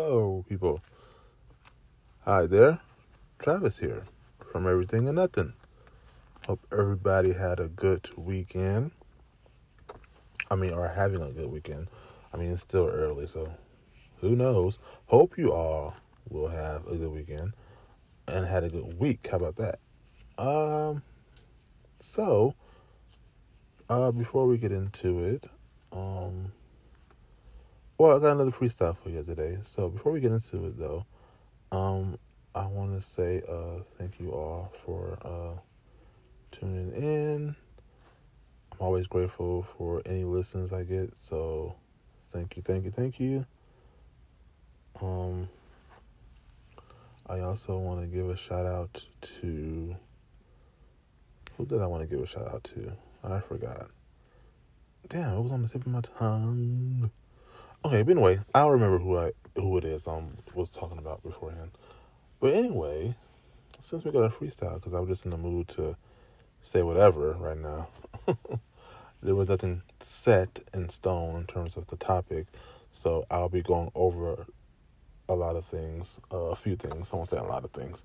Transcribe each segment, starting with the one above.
Hello, people. Hi there. Travis here from Everything and Nothing. Hope everybody had a good weekend. I mean, are having a good weekend. I mean, it's still early, so who knows? Hope you all will have a good weekend and had a good week. How about that? Um, so, uh, before we get into it, um, well, I got another freestyle for you today. So before we get into it, though, um, I want to say uh, thank you all for uh, tuning in. I'm always grateful for any listens I get. So thank you, thank you, thank you. Um, I also want to give a shout out to who did I want to give a shout out to? I forgot. Damn, it was on the tip of my tongue. Okay, but anyway, I'll remember who I who it is I um, was talking about beforehand. But anyway, since we got a freestyle, because I was just in the mood to say whatever right now. there was nothing set in stone in terms of the topic, so I'll be going over a lot of things, uh, a few things. I won't say a lot of things,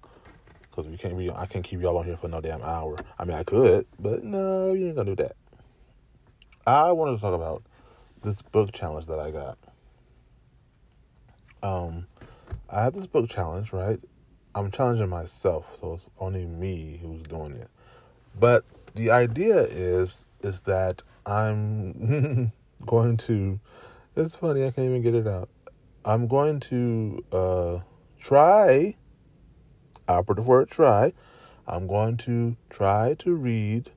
because we can't be. I can't keep y'all on here for no damn hour. I mean, I could, but no, you ain't gonna do that. I wanted to talk about this book challenge that I got. Um, I had this book challenge, right? I'm challenging myself, so it's only me who's doing it. But the idea is is that I'm going to. It's funny, I can't even get it out. I'm going to uh, try. Operative word try. I'm going to try to read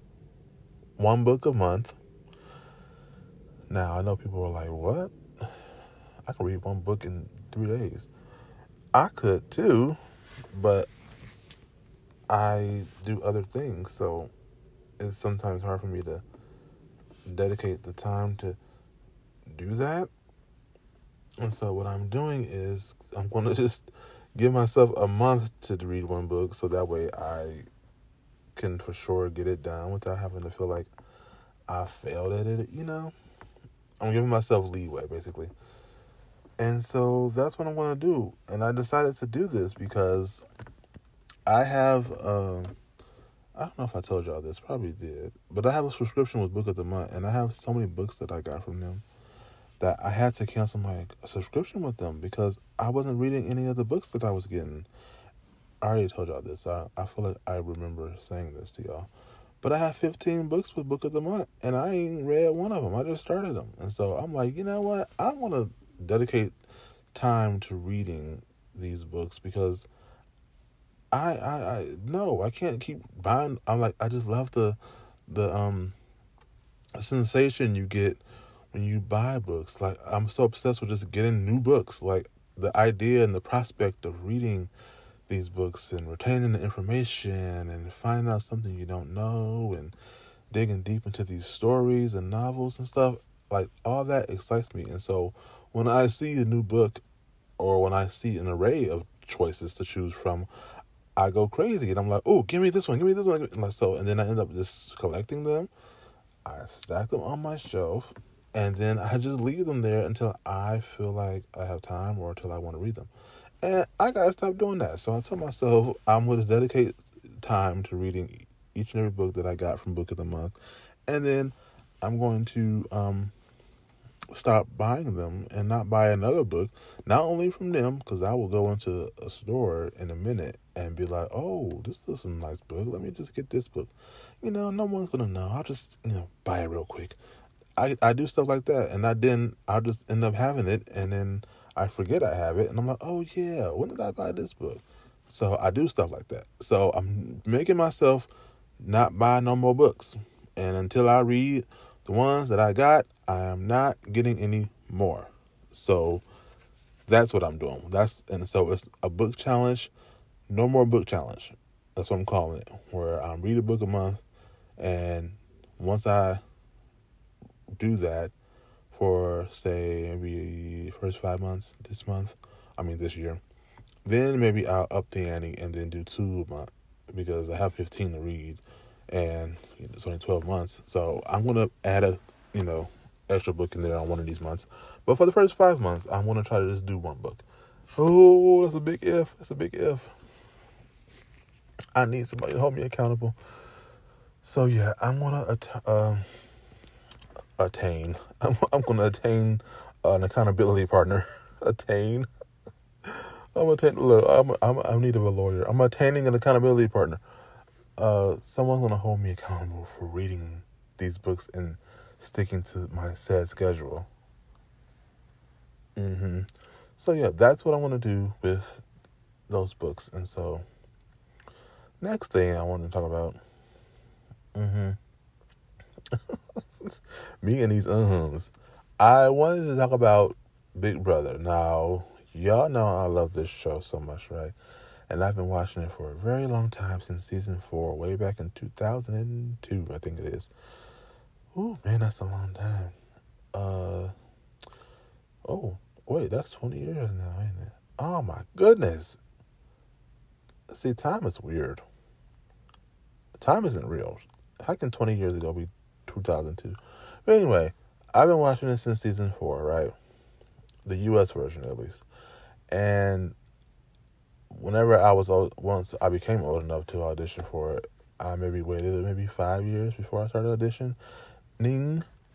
one book a month now, I know people are like, what? I can read one book in three days. I could too, but I do other things, so it's sometimes hard for me to dedicate the time to do that. And so, what I'm doing is I'm going to just give myself a month to read one book so that way I can for sure get it done without having to feel like I failed at it, you know? I'm giving myself leeway, basically. And so that's what I'm going to do. And I decided to do this because I have, uh, I don't know if I told y'all this, probably did, but I have a subscription with Book of the Month, and I have so many books that I got from them that I had to cancel my subscription with them because I wasn't reading any of the books that I was getting. I already told y'all this. I, I feel like I remember saying this to y'all. But I have 15 books with Book of the Month, and I ain't read one of them. I just started them. And so I'm like, you know what? I want to dedicate time to reading these books because I, I, I, no, I can't keep buying. I'm like, I just love the, the, um, sensation you get when you buy books. Like, I'm so obsessed with just getting new books. Like, the idea and the prospect of reading these books and retaining the information and finding out something you don't know and digging deep into these stories and novels and stuff like all that excites me. And so when i see a new book or when i see an array of choices to choose from i go crazy and i'm like oh give me this one give me this one and so and then i end up just collecting them. I stack them on my shelf and then i just leave them there until i feel like i have time or until i want to read them and I gotta stop doing that. So I told myself I'm gonna dedicate time to reading each and every book that I got from Book of the Month. And then I'm going to um, stop buying them and not buy another book, not only from them, because I will go into a store in a minute and be like, oh, this is a nice book. Let me just get this book. You know, no one's to know. I'll just, you know, buy it real quick. I, I do stuff like that. And I then, I'll just end up having it. And then I forget I have it, and I'm like, oh yeah, when did I buy this book? So I do stuff like that. So I'm making myself not buy no more books, and until I read the ones that I got, I am not getting any more. So that's what I'm doing. That's and so it's a book challenge, no more book challenge. That's what I'm calling it. Where I read a book a month, and once I do that, for say maybe first five months this month. I mean this year. Then maybe I'll up the ante and then do two a month because I have fifteen to read, and it's only twelve months. So I'm gonna add a you know extra book in there on one of these months. But for the first five months, I'm gonna try to just do one book. Oh, that's a big if. That's a big if. I need somebody to hold me accountable. So yeah, I'm gonna att- um, attain. I'm, I'm gonna attain an accountability partner. attain. I'm attaining. Look, I'm, I'm I'm need of a lawyer. I'm attaining an accountability partner. Uh, someone's gonna hold me accountable for reading these books and sticking to my set schedule. hmm So yeah, that's what I want to do with those books. And so, next thing I want to talk about. hmm Me and these uh-huns. I wanted to talk about Big Brother. Now, y'all know I love this show so much, right? And I've been watching it for a very long time since season four, way back in 2002, I think it is. Ooh, man, that's a long time. Uh, oh, wait, that's 20 years now, ain't it? Oh my goodness. See, time is weird. Time isn't real. How can 20 years ago be 2002? But anyway, I've been watching this since season four, right? The U.S. version, at least. And whenever I was old, once I became old enough to audition for it, I maybe waited maybe five years before I started auditioning.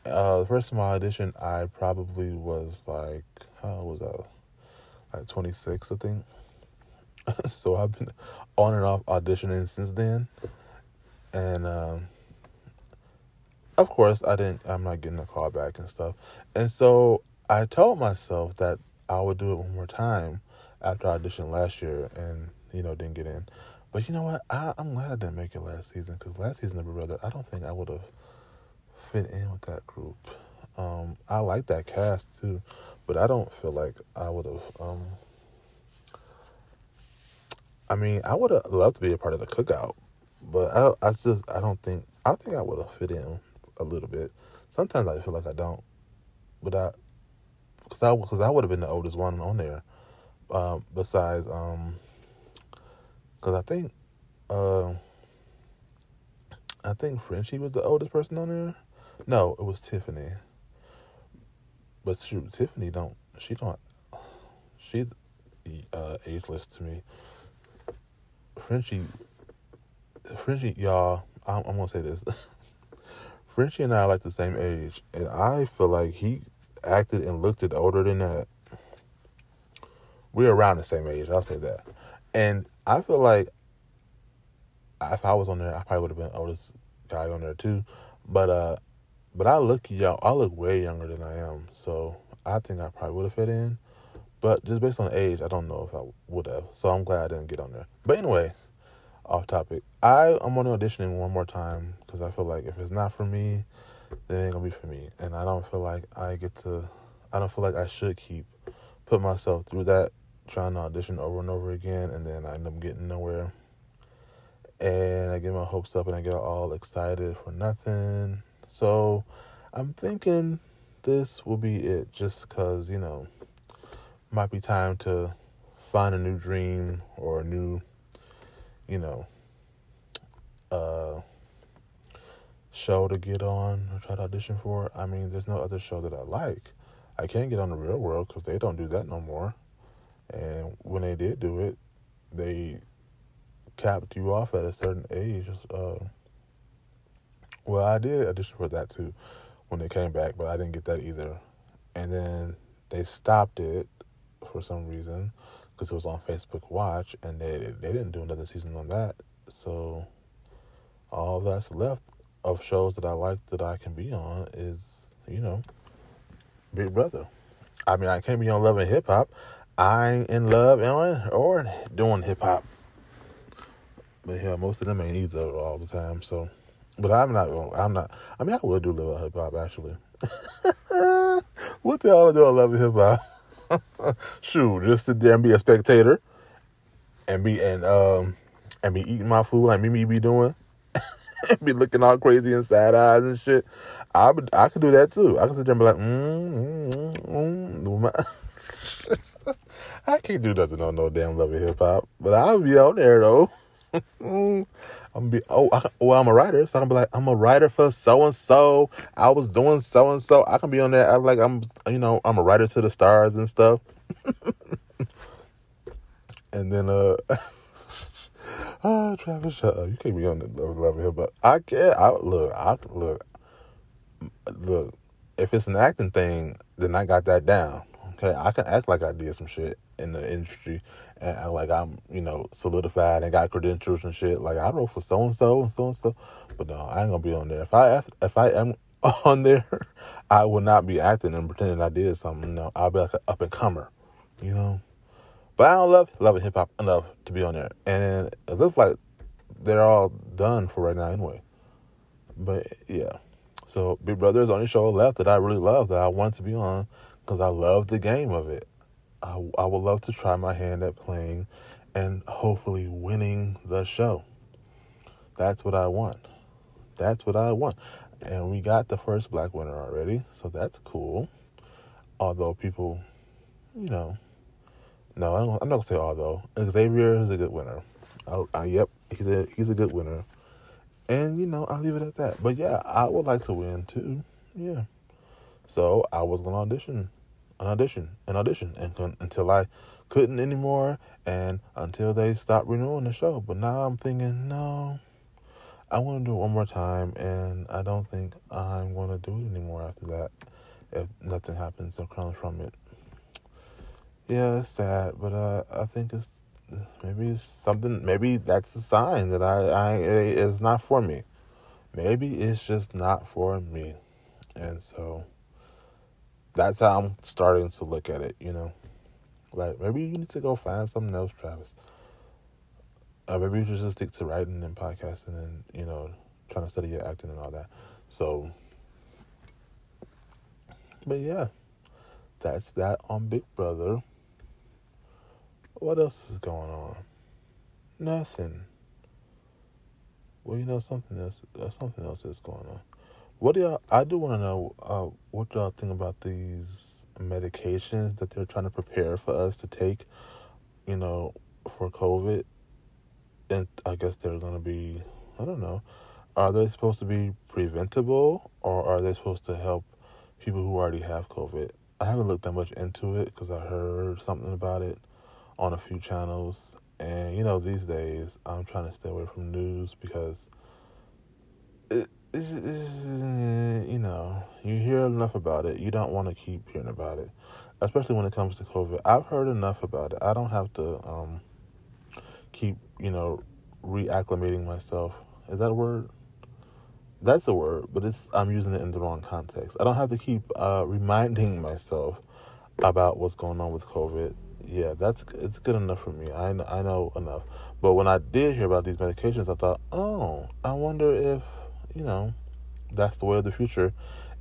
Uh, the first time I auditioned, I probably was like, how was I? Like 26, I think. so I've been on and off auditioning since then. And, um, of course, I didn't, I'm not getting a call back and stuff. And so I told myself that I would do it one more time after I auditioned last year and, you know, didn't get in. But you know what? I, I'm glad I didn't make it last season because last season Big Brother, I don't think I would have fit in with that group. Um, I like that cast too, but I don't feel like I would have. Um, I mean, I would have loved to be a part of the cookout, but I, I just, I don't think, I think I would have fit in a little bit. Sometimes I feel like I don't, but I, because I, cause I would have been the oldest one on there, um, besides, um, because I think, uh, I think Frenchie was the oldest person on there. No, it was Tiffany. But shoot, Tiffany don't. She don't. She's uh, ageless to me. Frenchie, Frenchie, y'all. I'm, I'm gonna say this. Frenchie and I are like the same age, and I feel like he acted and looked it older than that. We're around the same age. I'll say that, and I feel like if I was on there, I probably would have been oldest guy on there too. But uh, but I look young. I look way younger than I am, so I think I probably would have fit in. But just based on age, I don't know if I would have. So I'm glad I didn't get on there. But anyway, off topic. I I'm only auditioning one more time because I feel like if it's not for me, then it ain't gonna be for me. And I don't feel like I get to. I don't feel like I should keep put myself through that trying to audition over and over again, and then I end up getting nowhere. And I get my hopes up, and I get all excited for nothing. So I'm thinking this will be it, just cause you know might be time to find a new dream or a new, you know, uh, show to get on or try to audition for. I mean, there's no other show that I like. I can't get on the real world because they don't do that no more. And when they did do it, they capped you off at a certain age. Uh, well, I did audition for that too when they came back, but I didn't get that either. And then they stopped it for some reason because it was on Facebook Watch, and they they didn't do another season on that. So all that's left of shows that I like that I can be on is you know Big Brother. I mean, I can't be on Love and Hip Hop. I ain't in love or, doing hip hop. But yeah, most of them ain't either all the time. So, but I'm not. I'm not. I mean, I will do love and hip hop actually. what the hell do I love and hip hop? Shoot, just sit there and be a spectator, and be and um and be eating my food like Mimi be doing, be looking all crazy and sad eyes and shit. I would, I could do that too. I could sit there and be like, mm, mm, mm. I can't do nothing on no damn love of hip hop, but I'll be out there though. I'm gonna be oh I, well I'm a writer, so I'm be like I'm a writer for so and so. I was doing so and so. I can be on there act like I'm you know I'm a writer to the stars and stuff. and then uh. Ah, Travis, shut up. You can't be on the of hip hop. I can't. I look. I look. Look. If it's an acting thing, then I got that down. Okay, I can act like I did some shit in the industry, and like I'm, you know, solidified and got credentials and shit. Like I wrote for so and so and so and so, but no, I ain't gonna be on there. If I if I am on there, I will not be acting and pretending I did something. No, I'll be like an up and comer. You know. But I don't love love hip hop enough to be on there, and it looks like they're all done for right now anyway. But yeah, so Big Brother is the only show left that I really love that I want to be on because I love the game of it. I I would love to try my hand at playing and hopefully winning the show. That's what I want. That's what I want. And we got the first black winner already, so that's cool. Although people, you know, no, I'm not gonna say all though. Xavier is a good winner. I, I, yep, he's a he's a good winner, and you know I'll leave it at that. But yeah, I would like to win too. Yeah, so I was gonna audition, an audition, an audition, and until I couldn't anymore, and until they stopped renewing the show. But now I'm thinking, no, I want to do it one more time, and I don't think I'm gonna do it anymore after that. If nothing happens that comes from it yeah, it's sad, but uh, I think it's maybe it's something. Maybe that's a sign that I, I it's not for me. Maybe it's just not for me, and so that's how I'm starting to look at it. You know, like maybe you need to go find something else, Travis. Or maybe you should just stick to writing and podcasting and you know trying to study your acting and all that. So, but yeah, that's that on Big Brother. What else is going on? Nothing. Well, you know something else. Uh, something else is going on. What do y'all? I do want to know uh, what y'all think about these medications that they're trying to prepare for us to take. You know, for COVID, and I guess they're going to be. I don't know. Are they supposed to be preventable, or are they supposed to help people who already have COVID? I haven't looked that much into it because I heard something about it on a few channels. And you know, these days I'm trying to stay away from news because it, it's, it's, you know you hear enough about it. You don't want to keep hearing about it, especially when it comes to COVID. I've heard enough about it. I don't have to um, keep you know reacclimating myself. Is that a word? That's a word, but it's I'm using it in the wrong context. I don't have to keep uh, reminding myself about what's going on with COVID yeah, that's it's good enough for me. I I know enough. But when I did hear about these medications, I thought, oh, I wonder if you know that's the way of the future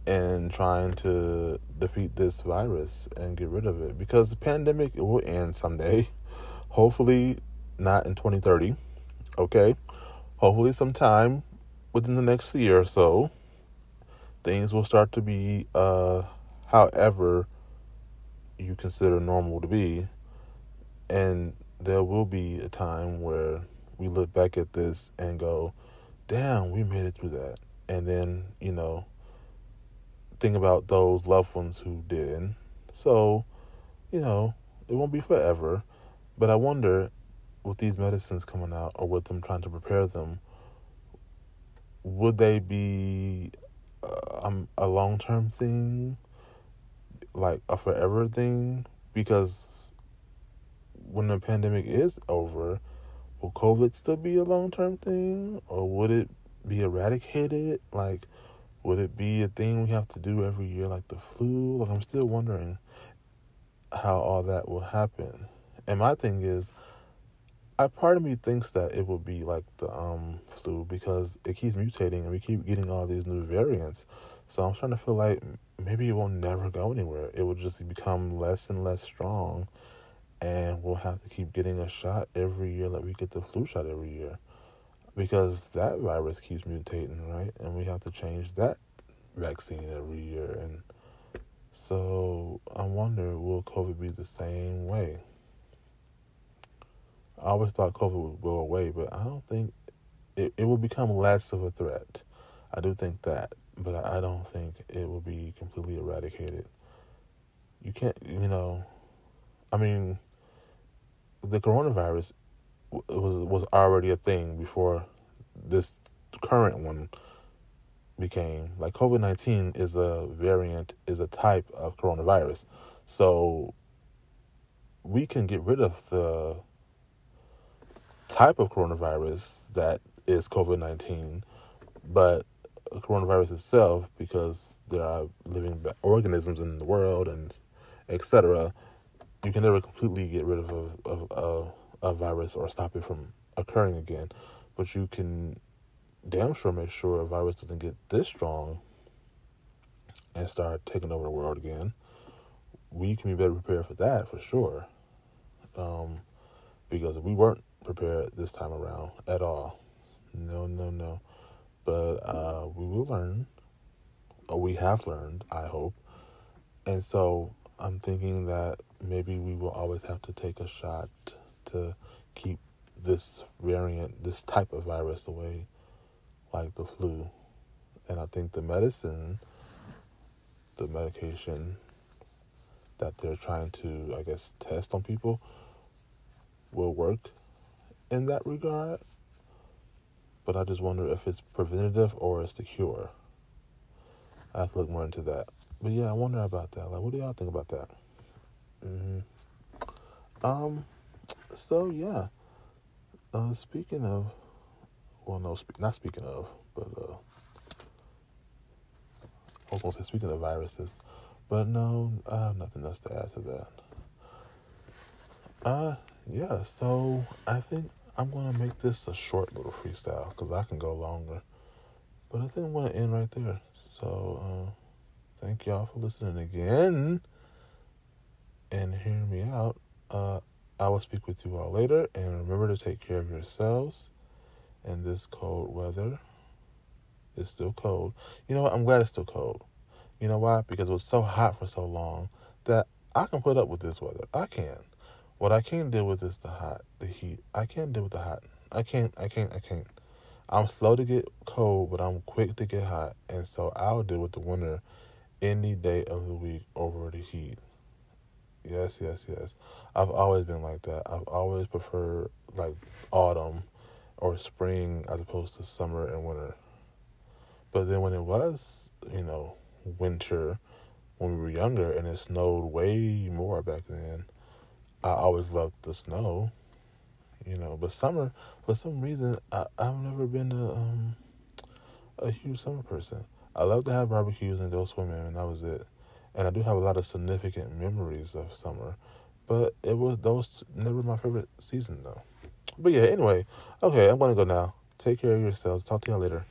in trying to defeat this virus and get rid of it because the pandemic it will end someday. Hopefully, not in 2030. Okay, hopefully, sometime within the next year or so, things will start to be uh, however you consider normal to be. And there will be a time where we look back at this and go, damn, we made it through that. And then, you know, think about those loved ones who didn't. So, you know, it won't be forever. But I wonder, with these medicines coming out or with them trying to prepare them, would they be uh, um, a long term thing? Like a forever thing because when the pandemic is over, will COVID still be a long term thing or would it be eradicated? Like, would it be a thing we have to do every year like the flu? Like, I'm still wondering how all that will happen. And my thing is, I part of me thinks that it will be like the um flu because it keeps mutating and we keep getting all these new variants. So I'm trying to feel like maybe it will never go anywhere. It will just become less and less strong, and we'll have to keep getting a shot every year, like we get the flu shot every year, because that virus keeps mutating, right? And we have to change that vaccine every year, and so I wonder, will COVID be the same way? I always thought COVID would go away, but I don't think it, it will become less of a threat. I do think that but I don't think it will be completely eradicated. You can't, you know, I mean, the coronavirus was was already a thing before this current one became like COVID nineteen is a variant is a type of coronavirus, so we can get rid of the type of coronavirus that is COVID nineteen, but coronavirus itself because there are living organisms in the world and etc. You can never completely get rid of a, of, of a virus or stop it from occurring again, but you can damn sure make sure a virus doesn't get this strong and start taking over the world again. We can be better prepared for that for sure, um, because we weren't prepared this time around at all. No, no, no. But uh, we will learn. Or we have learned, I hope. And so I'm thinking that maybe we will always have to take a shot to keep this variant, this type of virus away, like the flu. And I think the medicine, the medication that they're trying to, I guess, test on people will work in that regard. But I just wonder if it's preventative or it's the cure. I have to look more into that. But yeah, I wonder about that. Like, what do y'all think about that? Mm-hmm. Um. So yeah. Uh, speaking of, well, no, spe- not speaking of, but uh, I was gonna say speaking of viruses, but no, I have nothing else to add to that. Uh, yeah. So I think I'm gonna make this a short little freestyle because I can go longer, but I think I'm gonna end right there. So. Uh, Thank y'all for listening again and hearing me out. Uh, I will speak with you all later. And remember to take care of yourselves in this cold weather. It's still cold. You know what? I'm glad it's still cold. You know why? Because it was so hot for so long that I can put up with this weather. I can. What I can't deal with is the hot, the heat. I can't deal with the hot. I can't, I can't, I can't. I'm slow to get cold, but I'm quick to get hot. And so I'll deal with the winter any day of the week over the heat. Yes, yes, yes. I've always been like that. I've always preferred like autumn or spring as opposed to summer and winter. But then when it was, you know, winter when we were younger and it snowed way more back then, I always loved the snow. You know, but summer for some reason I, I've never been a um a huge summer person. I love to have barbecues and go swimming, and that was it. And I do have a lot of significant memories of summer, but it was those never my favorite season though. But yeah, anyway, okay, I'm gonna go now. Take care of yourselves. Talk to y'all later.